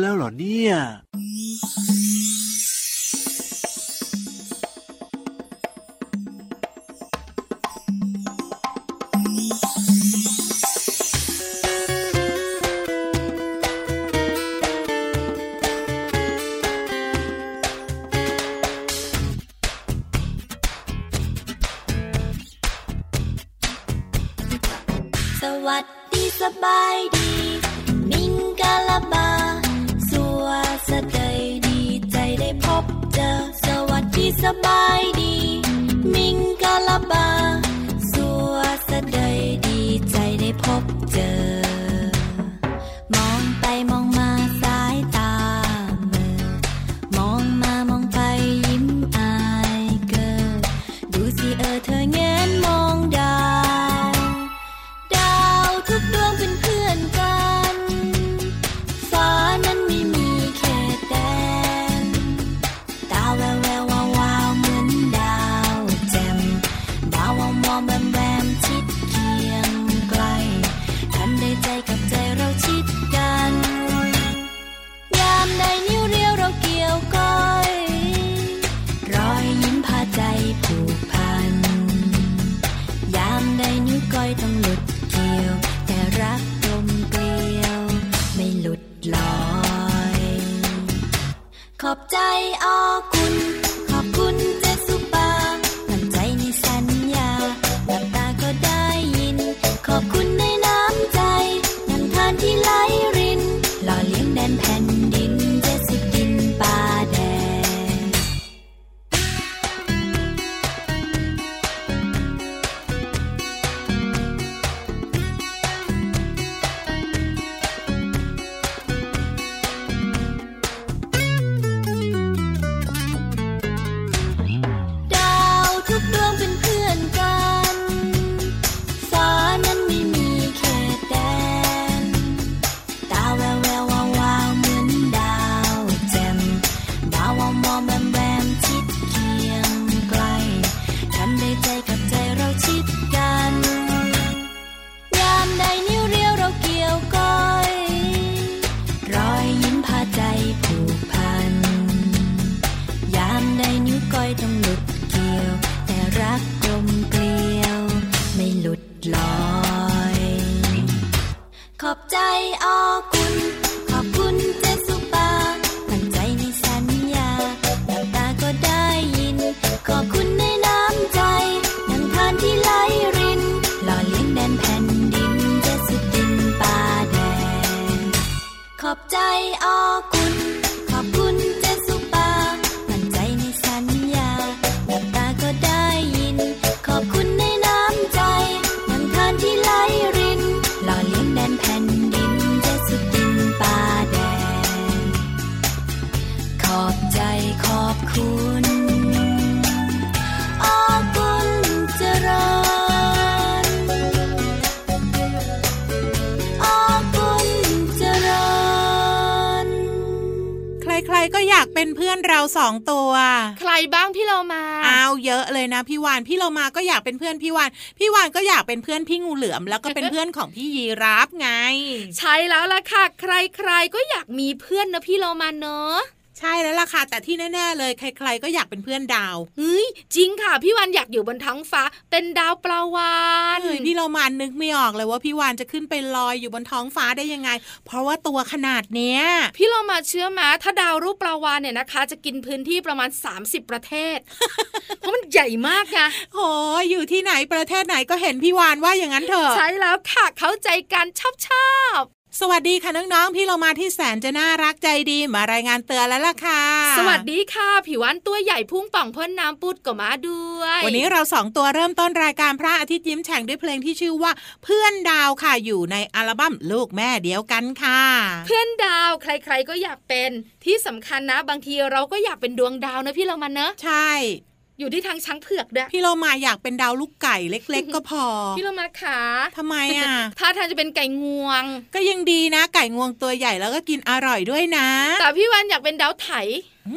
แล้วเหรอเนี่ย 白茫茫。I don't know. สองตัว ใครบ้างพี่เรามาอ้าวเยอะเลยนะพี่วานพี่เรามาก็อยากเป็นเพื่อนพี่วานพี่วานก็อยากเป็นเพื่อนพี่งูเหลือม แล้วก็เป็นเพื่อนของพี่ยีราฟไง ใช่แล้วล่ะค่ะ ใครๆก็อยากมีเพื่อนนะพี่เรามาเนอะ ใช่แล้วล่ะค่ะ แต่ที่แน่ ๆ เลยใคร ๆ ก็อยากเป็นเพื่อนดาวเฮ้ยจริงค่ะ พี่วานอยากอยู่บนท้องฟ้า เป็นดาวปลาวานเฮ้ยพี่เรามานึกไม่ออกเลยว่าพี่วานจะขึ้นไปลอยอยู่บนท้องฟ้าได้ยังไง เพราะว่าตัวขนาดเนี้ย พี่เรามาเชื่อมาถ้าดาวรูปปลาวานเนี่ยนะคะ จะกินพื้นที่ประมาณ 30 ประเทศ เพราะมันใหญ่มากไงโอ้ยอยู่ที่ไหนประเทศไหนก็เห็นพี่วานว่าอย่างนั้นเถอะ ใช่แล้วค่ะเข้าใจกันชอบชอบ สวัสดีค่ะน้องๆ พี่เรามาที่แสนจะน่ารักใจดีมารายงานเตือนแล้วล่ะค่ะ สวัสดีค่ะ ผิววันตัวใหญ่พุ่งป่องพ่นน้ำปุดก็มาด้วย วันนี้เราสองตัวเริ่มต้นรายการพระอาทิตย์ยิ้มแฉ่งด้วยเพลงที่ชื่อว่าเพื่อนดาวค่ะอยู่ในอัลบั้มลูกแม่เดียวกันค่ะ เพื่อนดาวใครๆก็อยากเป็นที่สำคัญนะ บางทีเราก็อยากเป็นดวงดาวนะพี่เรามันเนอะใช่ อยู่ที่ทางช้างเผือกด้วยพี่เรามาอยากเป็นดาวลูกไก่เล็ก ๆ ก็พอ พี่เรามาขาทำไมอะถ้าทานจะเป็นไก่งวง ก็ยังดีนะ ไก่งวงตัวใหญ่แล้วก็กินอร่อยด้วยนะ แต่พี่วันอยากเป็นดาวไถ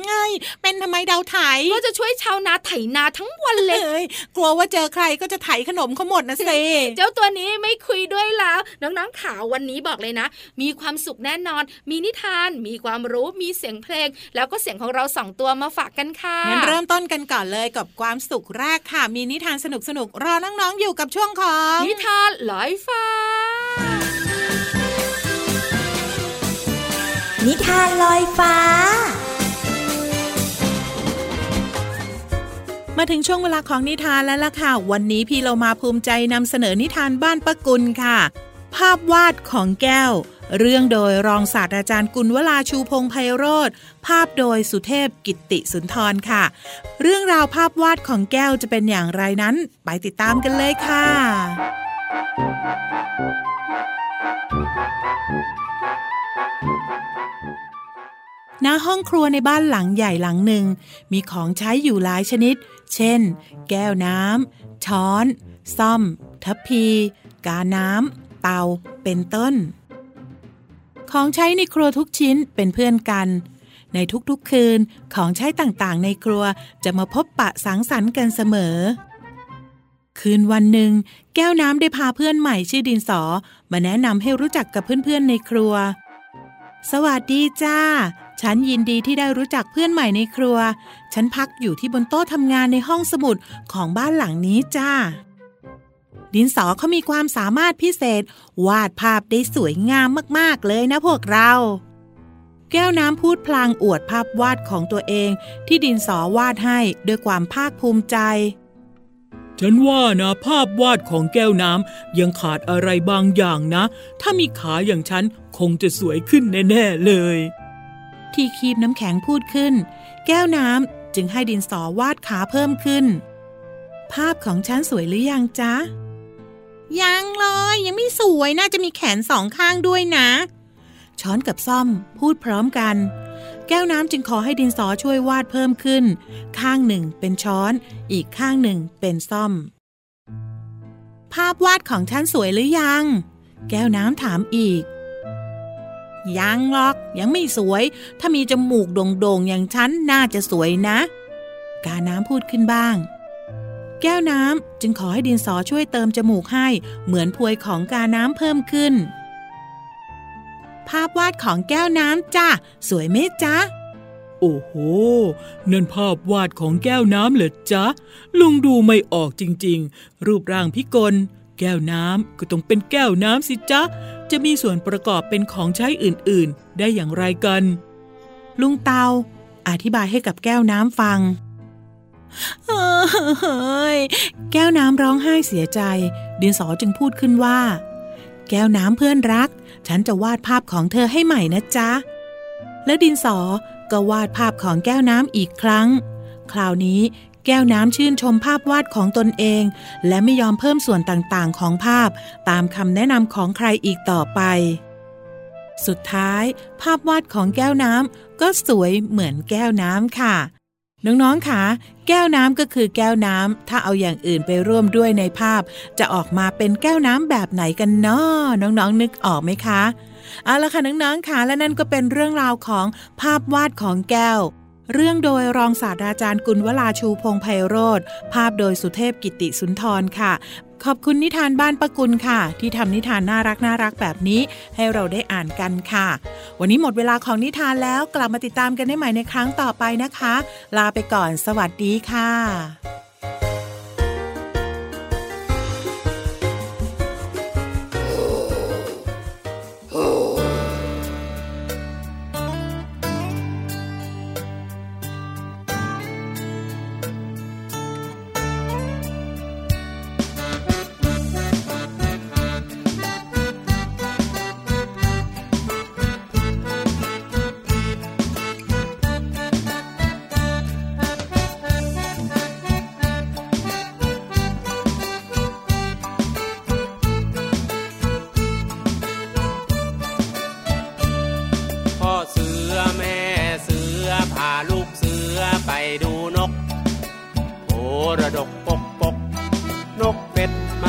ไงเป็นทำไมดาวไถก็จะช่วยชาวนาไถนาทั้งวันเลย กลัวว่าเจอใครก็จะไถขนมเขาหมดนะสิเจ้าตัวนี้ไม่คุยด้วยแล้ว น้องๆข่าววันนี้บอกเลยนะ มีความสุขแน่นอน มีนิทาน มีความรู้มีเสียงเพลง แล้วก็เสียงของเราสองตัวมาฝากกันค่ะงั้นเริ่มต้นกันก่อนเลยกับความสุขแรกค่ะ มีนิทานสนุกสนุกรอน้องๆอยู่กับช่วงของนิทานลอยฟ้า นิทานลอยฟ้า มาถึงช่วงเวลาของนิทานแล้วล่ะค่ะ วันนี้พี่เรามาภูมิใจนำเสนอนิทานบ้านปะกุลค่ะ ภาพวาดของแก้ว เรื่องโดยรองศาสตราจารย์กุลวลาชูพงไพโรธภาพโดยสุเทพกิตติสุนทรค่ะ เรื่องราวภาพวาดของแก้วจะเป็นอย่างไรนั้น ไปติดตามกันเลยค่ะณห้องครัวในบ้านหลังใหญ่หลังหนึ่ง มีของใช้อยู่หลายชนิด เช่น แก้วน้ำ ช้อน ซ่อม ทัพพี กาน้ำ เตา เป็นต้น ของใช้ในครัวทุกชิ้นเป็นเพื่อนกัน ในทุกๆคืนของใช้ต่างๆ ในครัวจะมาพบปะสังสรรค์กันเสมอ คืนวันหนึ่ง แก้วน้ำได้พาเพื่อนใหม่ชื่อดินสอ มาแนะนำให้รู้จักกับเพื่อนๆในครัว สวัสดีจ้า ฉันยินดีที่ได้รู้จักเพื่อนใหม่ในครัว ฉันพักอยู่ที่บนโต๊ะทำงานในห้องสมุดของบ้านหลังนี้จ้า ดินสอเขามีความสามารถพิเศษ วาดภาพได้สวยงามมากๆเลยนะพวกเรา แก้วน้ำพูดพลางอวดภาพวาดของตัวเอง ที่ดินสอวาดให้ด้วยความภาคภูมิใจฉันว่านะภาพวาดของแก้วน้ำยังขาดอะไรบางอย่างนะ ถ้ามีขาอย่างฉันคงจะสวยขึ้นแน่ ๆ เลย ที่คีบน้ำแข็งพูดขึ้น แก้วน้ำจึงให้ดินสอวาดขาเพิ่มขึ้น ภาพของฉันสวยหรือยังจ๊ะ ยังเลยยังไม่สวยน่าจะมีแขนสองข้างด้วยนะ ช้อนกับซ่อมพูดพร้อมกัน แก้วน้ำจึงขอให้ดินสอช่วยวาดเพิ่มขึ้น ข้างหนึ่งเป็นช้อน อีกข้างหนึ่งเป็นซ่อม ภาพวาดของฉันสวยหรือยัง แก้วน้ำถามอีก ยังหรอก ยังไม่สวย ถ้ามีจมูกโด่งๆ อย่างฉันน่าจะสวยนะ กาน้ำพูดขึ้นบ้าง แก้วน้ำจึงขอให้ดินสอช่วยเติมจมูกให้ เหมือนพวยของกาน้ำเพิ่มขึ้น ภาพวาดของแก้วน้ำจ้ะสวยไหมจ๊ะโอ้โห นั่นภาพวาดของแก้วน้ำเหรอจ๊ะ ลุงดูไม่ออกจริงๆ รูปร่างพิกล แก้วน้ำก็ต้องเป็นแก้วน้ำสิจ๊ะ จะมีส่วนประกอบเป็นของใช้อื่นๆ ได้อย่างไรกัน ลุงเตาอธิบายให้กับแก้วน้ำฟังเฮ้ยแก้วน้ำร้องไห้เสียใจ ดินสอจึงพูดขึ้นว่า แก้วน้ำเพื่อนรัก ฉันจะวาดภาพของเธอให้ใหม่นะจ๊ะ แล้วดินสอก็วาดภาพของแก้วน้ำอีกครั้ง คราวนี้ แก้วน้ำชื่นชมภาพวาดของตนเอง และไม่ยอมเพิ่มส่วนต่างๆ ของภาพ ตามคำแนะนำของใครอีกต่อไป สุดท้าย ภาพวาดของแก้วน้ำก็สวยเหมือนแก้วน้ำค่ะน้องๆค่ะแก้วน้ำก็คือแก้วน้ำถ้าเอาอย่างอื่นไปร่วมด้วยในภาพ จะออกมาเป็นแก้วน้ำแบบไหนกันเนาะน้องๆนึกออกไหมคะเอาละค่ะน้องๆค่ะและนั่นก็เป็นเรื่องราวของภาพวาดของแก้ว เรื่องโดยรองศาสตราจารย์กุลวลาชูพงไพโรธ ภาพโดยสุเทพกิติสุนทรค่ะ ขอบคุณนิทานบ้านประกุลค่ะ ที่ทำนิทานน่ารักน่ารักแบบนี้ ให้เราได้อ่านกันค่ะ วันนี้หมดเวลาของนิทานแล้วกลับมาติดตามกันได้ใหม่ในครั้งต่อไปนะคะ ลาไปก่อน สวัสดีค่ะ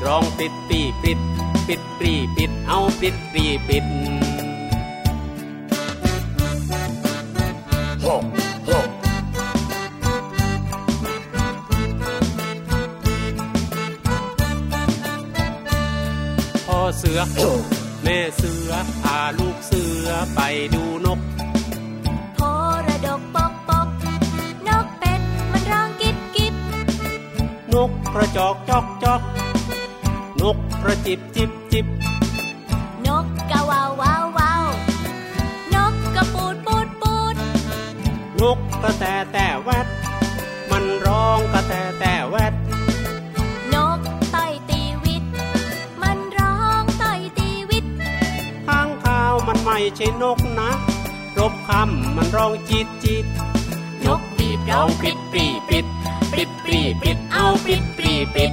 ดร้องปิดปีปิด ปิดปรีปิดเอาปิดปรีปิดพ่อเสือ แม่เสือพาลูกเสือไปดูนกโพระดกปกปกนกเป็ดมันร้องกิบกิบนกกระจอกจอกจอก นกกระจิบจิบจิบ นกกะวาววาววาวนกกระปูดปูดปูด นกกระแตแต่แวด มันร้องกระแตแต่แวด นกไต่ตีวิต มันร้องไต่ตีวิต ข้างข้าวมันไม่ใช่นกนะ รบคำมันร้องจีดจีดนกบีบร้องปิดปรีปิด ปิดปรีปิดเอาปิดปรีปิด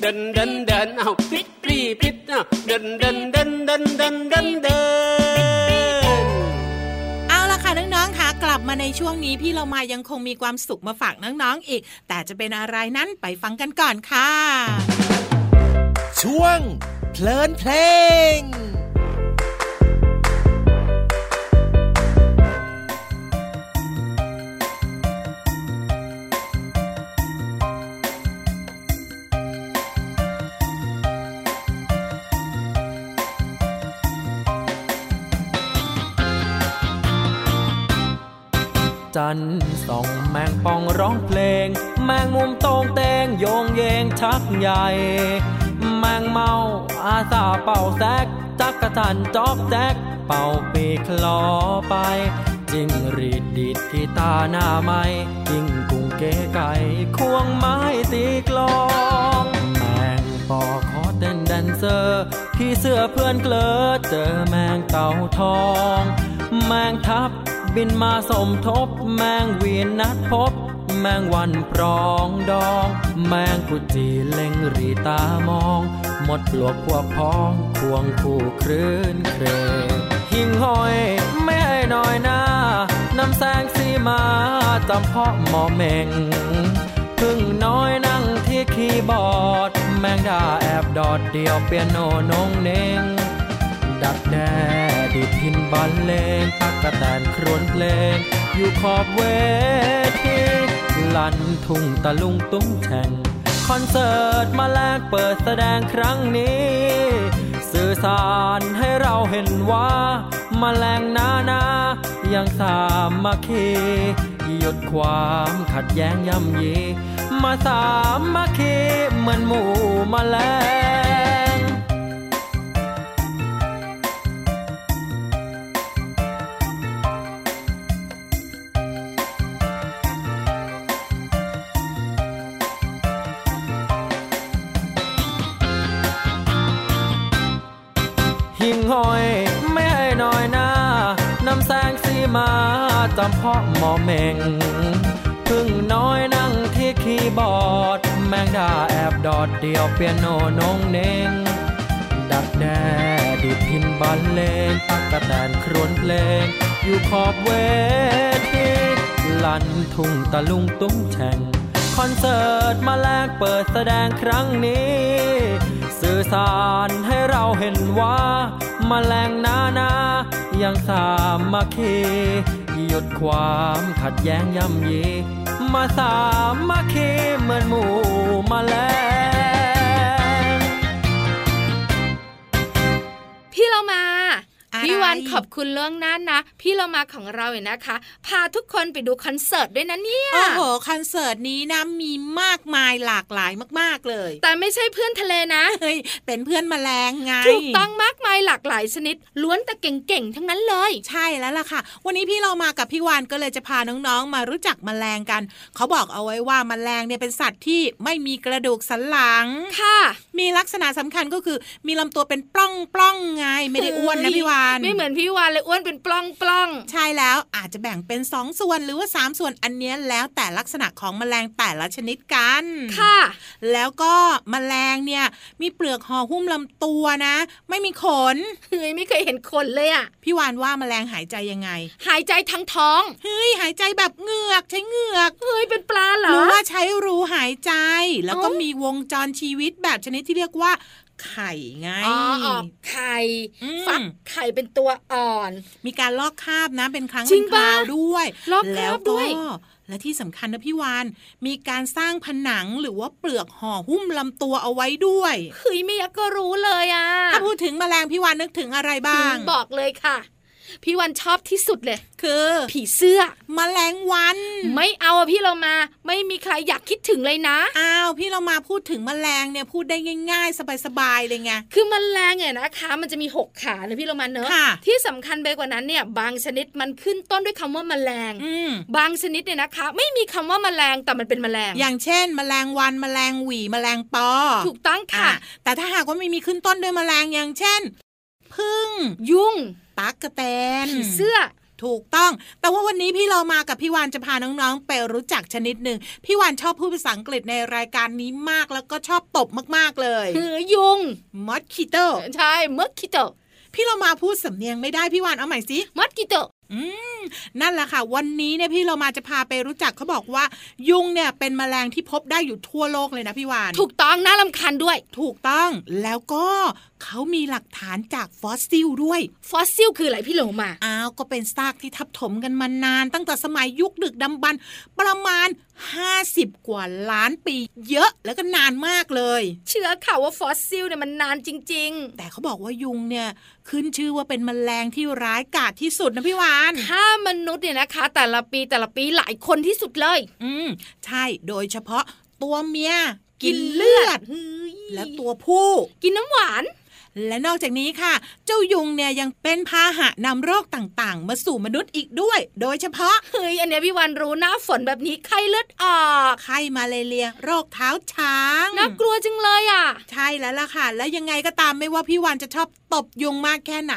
เดินเดินเดินเอาปิดปรีปิดเอาเดินเดินเดินเดินเดินเดินเดินเอาละค่ะน้องๆค่ะกลับมาในช่วงนี้พี่เรามายังคงมีความสุขมาฝากน้องๆอีก แต่จะเป็นอะไรนั้นไปฟังกันก่อนค่ะ ช่วงเพลินเพลง จันทร์ส่องแมงป่องร้องเพลง แมงมุมโตงเตงโยงเยงชักใหญ่ แมงเมาอาสาเป่าแซกจักกระทันจอกแจ๊กเป่าปีกลอไป จิงรีดดีดที่ตาหน้าไม้จิงกุ้งเก๋ไก่ควงไม้ตีกลองแมงปอขอเต้นแดนเซอร์พี่เสื้อเพื่อนเกลอเจอแมงเต่าทอง แมงทับ บินมาสมทบ แมงวีนนัดพบ แมงวันปรองดอง แมงกุจีเล็งรีตามอง หมดปลวกพวกพ้องควงคู่คลื่นเครงหิ่งห้อยไม่ให้น้อยหน้านำแสงสีมาจำเพาะหมอเมงพึ่งน้อยนั่งที่คีย์บอร์ด แมงดาแอบดอดเดียวเปียโนนงเนงดักแด้ดี ดพินบรรเลงตักกะแตนครวนเพลง อยู่ขอบเวทีลันทุ่งตะลุงตุ้งแฉ่งคอนเสิร์ตมาแลกเปิดแสดงครั้งนี้ สื่อสารให้เราเห็นว่ามาแรงนานายังสามัคคีหยุดความขัดแย้งย่ำยี มาสามัคคีเหมือนหมู่มาแลง หมอเมงพึ่งน้อยนั่งที่คีย์บอร์ด แมงดาแอบดอดเดียวเปียโนนงเนงดักแด้ดิดพินบันเลงตักกะแตนครวนเพลง อยู่ขอบเวทีลันทุ่งตะลุงตุ้งแช่งคอนเสิร์ตมาแลกเปิดแสดงครั้งนี้ สื่อสารให้เราเห็นว่ามาแรงนานา ยังสามมาเคหยุดความขัดแย้งย่ำเย มาสามมาเคเหมือนหมู่มาแลงพี่เรามา พี่วันขอบคุณเรื่องนั้นนะ พี่เรามาของเราเนี่ยนะคะ พาทุกคนไปดูคอนเสิร์ตด้วยนะเนี่ยโอ้โหคอนเสิร์ตนี้นะมีมากมายหลากหลายมากๆเลย แต่ไม่ใช่เพื่อนทะเลนะเฮ้ยเป็นเพื่อนแมลงไงถูกต้องมากมายหลากหลายชนิด ล้วนแต่เก่งๆทั้งนั้นเลย ใช่แล้วล่ะค่ะ วันนี้พี่เรามากับพี่วานก็เลยจะพาน้องๆ มารู้จักแมลงกัน เขาบอกเอาไว้ว่าแมลงเนี่ยเป็นสัตว์ที่ไม่มีกระดูกสันหลังค่ะ มีลักษณะสำคัญก็คือมีลำตัวเป็นปล้องปล้องๆไงไม่ได้อ้วนนะพี่วานไม่เหมือนพี่วานเลยอ้วนเป็นปล้องปล้องใช่แล้วอาจจะแบ่งเป็น 2 ส่วนหรือว่า 3 ส่วนอันเนี้ยแล้วแต่ลักษณะของแมลงแต่ละชนิดกันๆค่ะ แล้วก็แมลงเนี่ยมีเปลือกห่อหุ้มลำตัวนะ ไม่มีขนเฮ้ยไม่เคยเห็นคนเลยอะพี่วานว่าแมลงหายใจยังไง หายใจทั้งท้องเฮ้ยหายใจแบบเหงือกใช้เหงือกเฮ้ยเป็นปลาเหรหอรือว่าใช้รูหายใจ แล้วก็เอ้ามีมีวงจรชีวิตแบบชนิดที่เรียกว่า ไข่ไงอ๋อออกไข่อืมฟักไข่เป็นตัวอ่อน มีการลอกคราบนะเป็นครั้งจริเป็งนคราวปะด้วยลอกคราบแล้วด้ก็วยและที่สำคัญนะพี่วานมีการสร้างผนังหรือว่าเปลือกห่อหุ้มลำตัวเอาไว้ด้วยเฮ้ยไม่อยากก็รู้เลยอะ ถ้าพูดถึงแมลงพี่วานนึกถึงอะไรบ้าง บอกเลยค่ะ พี่วันชอบที่สุดเลย คือ ผีเสื้อแมลงวัน ไม่เอาอะพี่เรามา ไม่มีใครอยากคิดถึงเลยนะ อ้าวพี่เรามาพูดถึงแมลงเนี่ยพูดได้ง่าย ๆ สบายๆเลยไงคือมแมลงเนี่ยนะคะ มันจะมีหกขาเนอะพี่เรามาเนอะค่ะที่สำคัญไปกว่านั้นเนี่ย บางชนิดมันขึ้นต้นด้วยคำว่าแมลงอืมบางชนิดเนี่ยนะคะ ไม่มีคำว่าแมลงแต่มันเป็นแมลง อย่างเช่น แมลงวันแมลงหวีแมลงปอ ถูกต้องค่ะอ่แต่ถ้าหากว่าไม่มีขึ้นต้นด้วยแมลงอย่างเช่นพึ่ง ยุ่ง ตั๊กกะแตนผีเสื้อถูกต้อง แต่ว่าวันนี้พี่เรามากับพี่วานจะพาน้องๆ ไปรู้จักชนิดหนึ่ง พี่วานชอบพูดภาษาอังกฤษในรายการนี้มากแล้วก็ชอบตบมากๆเลยคือยุงมอสคิโตใช่มดคิโตพี่เรามาพูดสำเนียงไม่ได้พี่วานเอาใหม่สิมดคิโตอืมนั่นแหละค่ะ วันนี้เนี่ยพี่เรามาจะพาไปรู้จักเขาบอกว่า ยุงเนี่ยเป็นแมลงที่พบได้อยู่ทั่วโลกเลยนะพี่วาน ถูกต้องน่ารำคาญด้วย ถูกต้องแล้วก็เขามีหลักฐานจากฟอสซิลด้วย ฟอสซิลคืออะไรพี่โหลมาอ้าวก็เป็นซากที่ทับถมกันมานาน ตั้งแต่สมัยยุคดึกดำบรรพ์ประมาณ 50 กว่าล้านปี เยอะแล้วก็นานมากเลย เชื่อข่าวว่าฟอสซิลเนี่ยมันนานจริงแต่เขาบอกว่ายุงเนี่ยขึ้นชื่อว่าเป็นแมลงที่ร้ายกาจที่สุดนะพี่วานๆถ้ามนุษย์เนี่ยนะคะ แต่ละปีแต่ละปีหลายคนที่สุดเลย อืมใช่โดยเฉพาะตัวเมียกิกินนเลืเลืออดดเฮ้ยและตัวผู้ กินน้ำหวาน และนอกจากนี้ค่ะ เจ้ายุงเนี่ยยังเป็นพาหะนำโรคต่างๆ มาสู่มนุษย์อีกด้วย โดยเฉพาะเฮ้ยอันเนี้ยพี่วันรู้หน้าฝนแบบนี้ไข้เลือดออกไข้มาเลเรีย โรคเท้าช้างน่ากลัวจังเลยอะ ใช่แล้วล่ะค่ะ และยังไงก็ตามไม่ว่าพี่วันจะชอบตบยุงมากแค่ไหน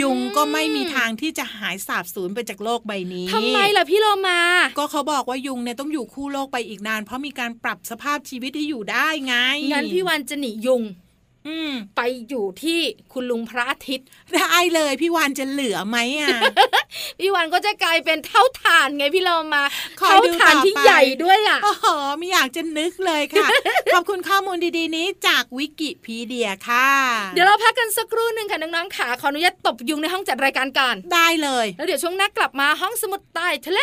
ยุงก็ไม่มีทางที่จะหายสาบสูญไปจากโลกใบนี้ทำไมล่ะพี่โลมา ก็เขาบอกว่ายุงเนี่ยต้องอยู่คู่โลกไปอีกนาน เพราะมีการปรับสภาพชีวิตให้อยู่ได้ไงงั้นพี่วันจะหนียุง อืมไปอยู่ที่คุณลุงพระอาทิตย์ได้เลยพี่วันจะเหลือไหมอะ พี่วันก็จะกลายเป็นเท่าฐานไงพี่โลมาคอยเท่าดูฐานต่อที่ไปใหญ่ด้วยอะโอ้โหไม่อยากจะนึกเลยค่ะ ขอบคุณข้อมูลดีๆนี้จากวิกิพีเดียค่ะ เดี๋ยวเราพักกันสักครู่หนึ่งค่ะน้องๆขาขออนุญาตตบยุงในห้องจัดรายการก่อนได้เลย แล้วเดี๋ยวช่วงหน้ากลับมาห้องสมุดใต้ทะเล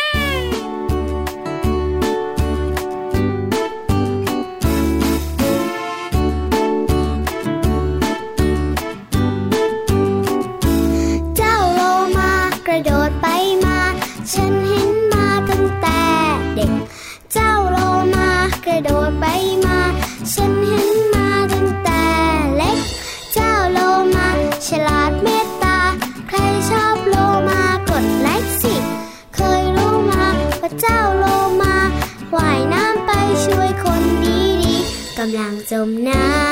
ำลังจมน้ำ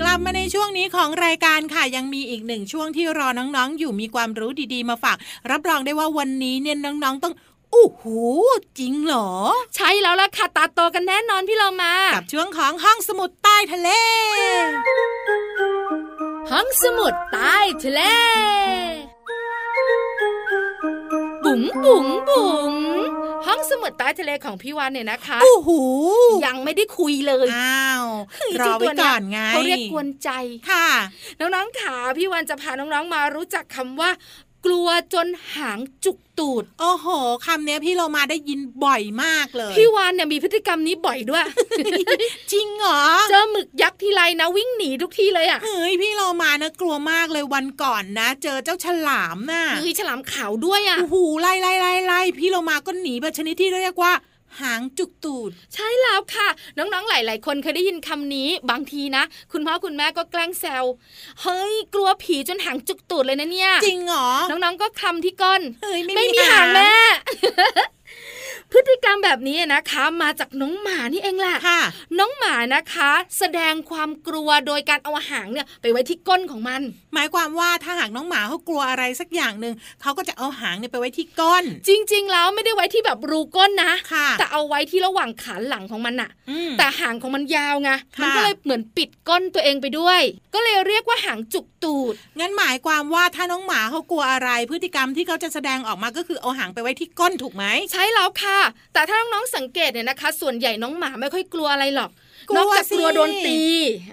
กลับมาในช่วงนี้ของรายการค่ะยังมีอีกหนึ่งช่วงที่รอน้องๆ อยู่มีความรู้ดีๆ มาฝาก รับรองได้ว่าวันนี้เนี่ยน้องๆ ต้องอู้หูจริงเหรอ ใช่แล้วล่ะค่ะตาโตกันแน่นอนพี่เรามา กับช่วงของห้องสมุดใต้ทะเล ห้องสมุดใต้ทะเล บุ๋งบุ๋งบุ๋ง ห้องสมุดใต้ทะเลของพี่วันเนี่ยนะคะอู้หูยังไม่ได้คุยเลยอ้าวเฮ้ยรอไว้ก่อนไงเขาเรียกกวนใจค่ะน้องๆขาพี่วันจะพาน้องๆมารู้จักคำว่า กลัวจนหางจุกตูด โอ้โหคำเนี้ยพี่เรามาได้ยินบ่อยมากเลย พี่วานเนี่ยมีพฤติกรรมนี้บ่อยด้วย จริงเหรอ เจอหมึกยักษ์ทีไรนะวิ่งหนีทุกทีเลยอะ เฮ้ยพี่เรามานะกลัวมากเลยวันก่อนนะ เจอเจ้าฉลามน่ะเฮ้ยฉลามขาวด้วยอะ โอ้โหไล่ไล่ไล่ไล่พี่เรามาก็หนีแบบชนิดที่เรียกว่า หางจุกตูด ใช่แล้วค่ะ น้องๆหลาย ๆ คนเคยได้ยินคำนี้ บางทีนะ คุณพ่อคุณแม่ก็แกล้งแซวเฮ้ย กลัวผีจนหางจุกตูดเลยนะเนี่ย จริงเหรอ น้องๆก็คลำที่ก้น เฮ้ย ไม่ไม่มีหางแม่ พฤติกรรมแบบนี้นะคะมาจากน้องหมานี่เองแหละค่ะ น้องหมานะคะ แสดงความกลัวโดยการเอาหางเนี่ยไปไว้ที่ก้นของมัน หมายความว่าถ้าหากน้องหมาเขากลัวอะไรสักอย่างหนึ่งเขาก็จะเอาหางเนี่ยไปไว้ที่ก้น จริง ๆ แล้วไม่ได้ไว้ที่แบบรูก้นนะค่ะ แต่เอาไว้ที่ระหว่างขาหลังของมันน่ะอืมแต่หางของมันยาวไงค่ะมันก็เลยเหมือนปิดก้นตัวเองไปด้วย ก็เลยเรียกว่าหางจุกตูด งั้นหมายความว่าถ้าน้องหมาเขากลัวอะไรพฤติกรรมที่เขาจะแสดงออกมาก็คือเอาหางไปไว้ที่ก้นถูกไหมใช่แล้วค่ะแต่ถ้าน้องๆสังเกตเนี่ยนะคะ ส่วนใหญ่น้องหมาไม่ค่อยกลัวอะไรหรอกกลัวนอกจากสิกลัวโดนตี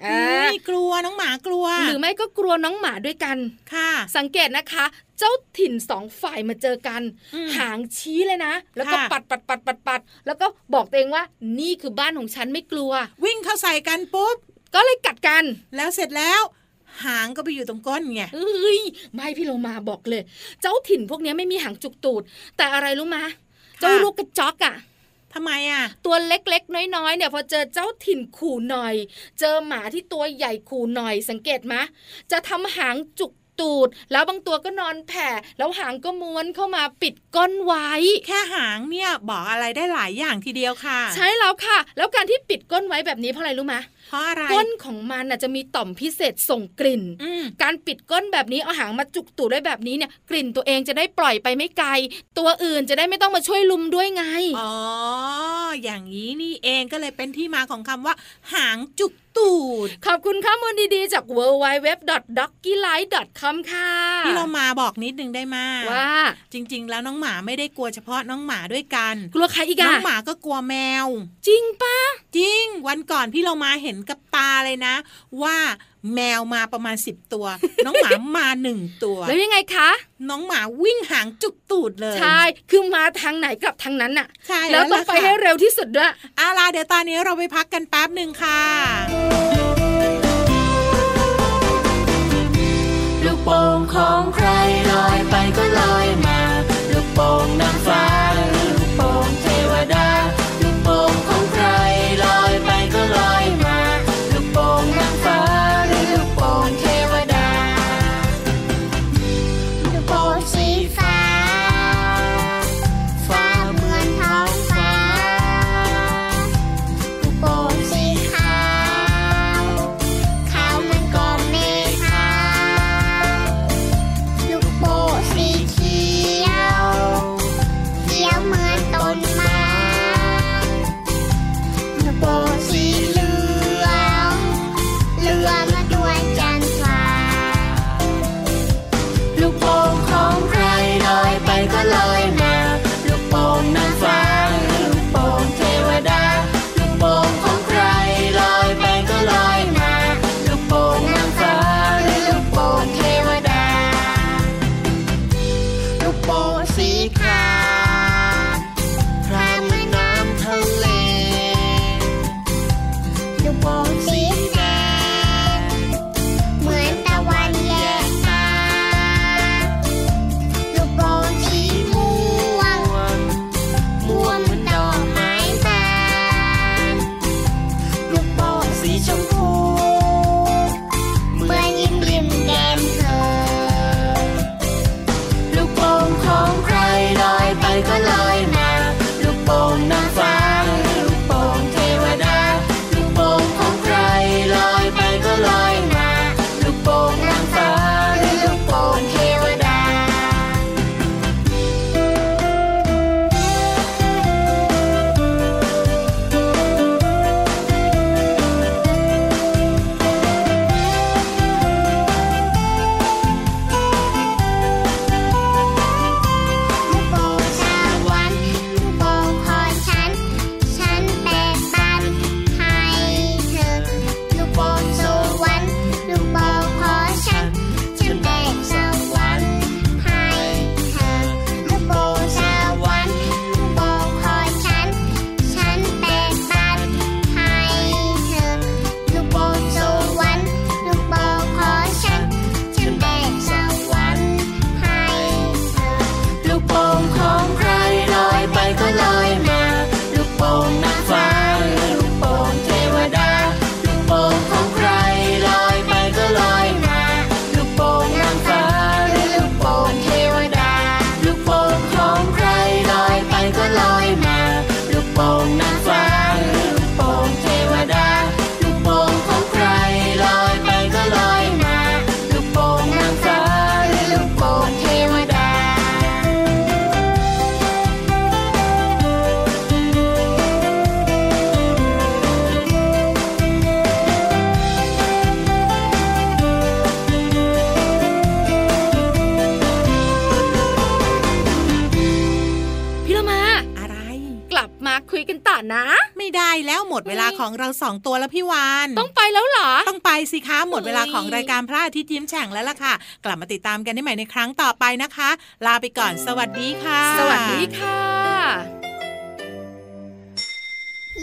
อ่าไม่กลัวน้องหมากลัว หรือไม่ก็กลัวน้องหมาด้วยกัน ค่ะ สังเกตนะคะ เจ้าถิ่นสองฝ่ายมาเจอกันอืมหางชี้เลยนะ แล้วก็ค่ะปัดปัดปัดปัดปัด แล้วก็บอกตัวเองว่า นี่คือบ้านของฉันไม่กลัว วิ่งเข้าใส่กันปุ๊บ ก็เลยกัดกัน แล้วเสร็จแล้วหางก็ไปอยู่ตรงก้นไงเอ้ย ไม่พี่โลมาบอกเลย เจ้าถิ่นพวกนี้ไม่มีหางจุกตูด แต่อะไรรู้มะ เจ้าลูกกระจอกอะทำไมอะ ตัวเล็กๆ น้อยๆ เนี่ย พอเจอเจ้าถิ่นขู่หน่อย เจอหมาที่ตัวใหญ่ขู่หน่อยสังเกตมะ จะทำหางจุก ตูด แล้วบางตัวก็นอนแผ่ แล้วหางก็ม้วนเข้ามาปิดก้นไว้ แค่หางเนี่ยบอกอะไรได้หลายอย่างทีเดียวค่ะ ใช่แล้วค่ะ แล้วการที่ปิดก้นไว้แบบนี้เพราะอะไรรู้มะเพราะอะไรก้นของมันน่ะจะมีต่อมพิเศษส่งกลิ่นอืมการปิดก้นแบบนี้เอาหางมาจุกตูดได้แบบนี้เนี่ยกลิ่นตัวเองจะได้ปล่อยไปไม่ไกล ตัวอื่นจะได้ไม่ต้องมาช่วยลุมด้วยไง อ๋อ อย่างนี้นี่เองก็เลยเป็นที่มาของคำว่า หางจุก ตูด ขอบคุณข้อมูลดีๆ จาก w w w d o g g y l i f e c o m ค่ะที่เรามาบอกนิดนึงได้มาว่า จริง ๆ แล้วน้องหมาไม่ได้กลัวเฉพาะน้องหมาด้วยกัน กลัวใครอีกน้อะองหมาก็กลัวแมว จริงปะจริง วันก่อนพี่เรามาเห็นกับตาเลยนะ ว่าแมวมาประมาณสิบตัว น้องหมามาหนึ่งตัว แล้วยังไงคะ น้องหมาวิ่งหางจุกตูดเลย ใช่ คือมาทางไหนกลับทางนั้นน่ะ ใช่ แล้วต้องล่ะไปค่ะให้เร็วที่สุดด้วยเอาล่ะเดี๋ยวตอนนี้เราไปพักกันแป๊บหนึ่งค่ะลูกโป่งของใครลอยไปก็ลอยมา ลูกโป่งนางฟ้า ของเราสองตัวแล้วพี่วานต้องไปแล้วเหรอ ต้องไปสิคะหมดเวลาของรายการพระอาทิตย์ยิ้มแฉ่งแล้วล่ะค่ะ กลับมาติดตามกันได้ใหม่ในครั้งต่อไปนะคะ ลาไปก่อนสวัสดีค่ะ สวัสดีค่ะ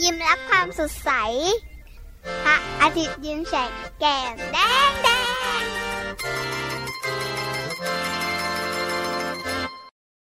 ยิ้มรับความสดใสพระอาทิตย์ยิ้มแฉ่งแก้มแดงแดง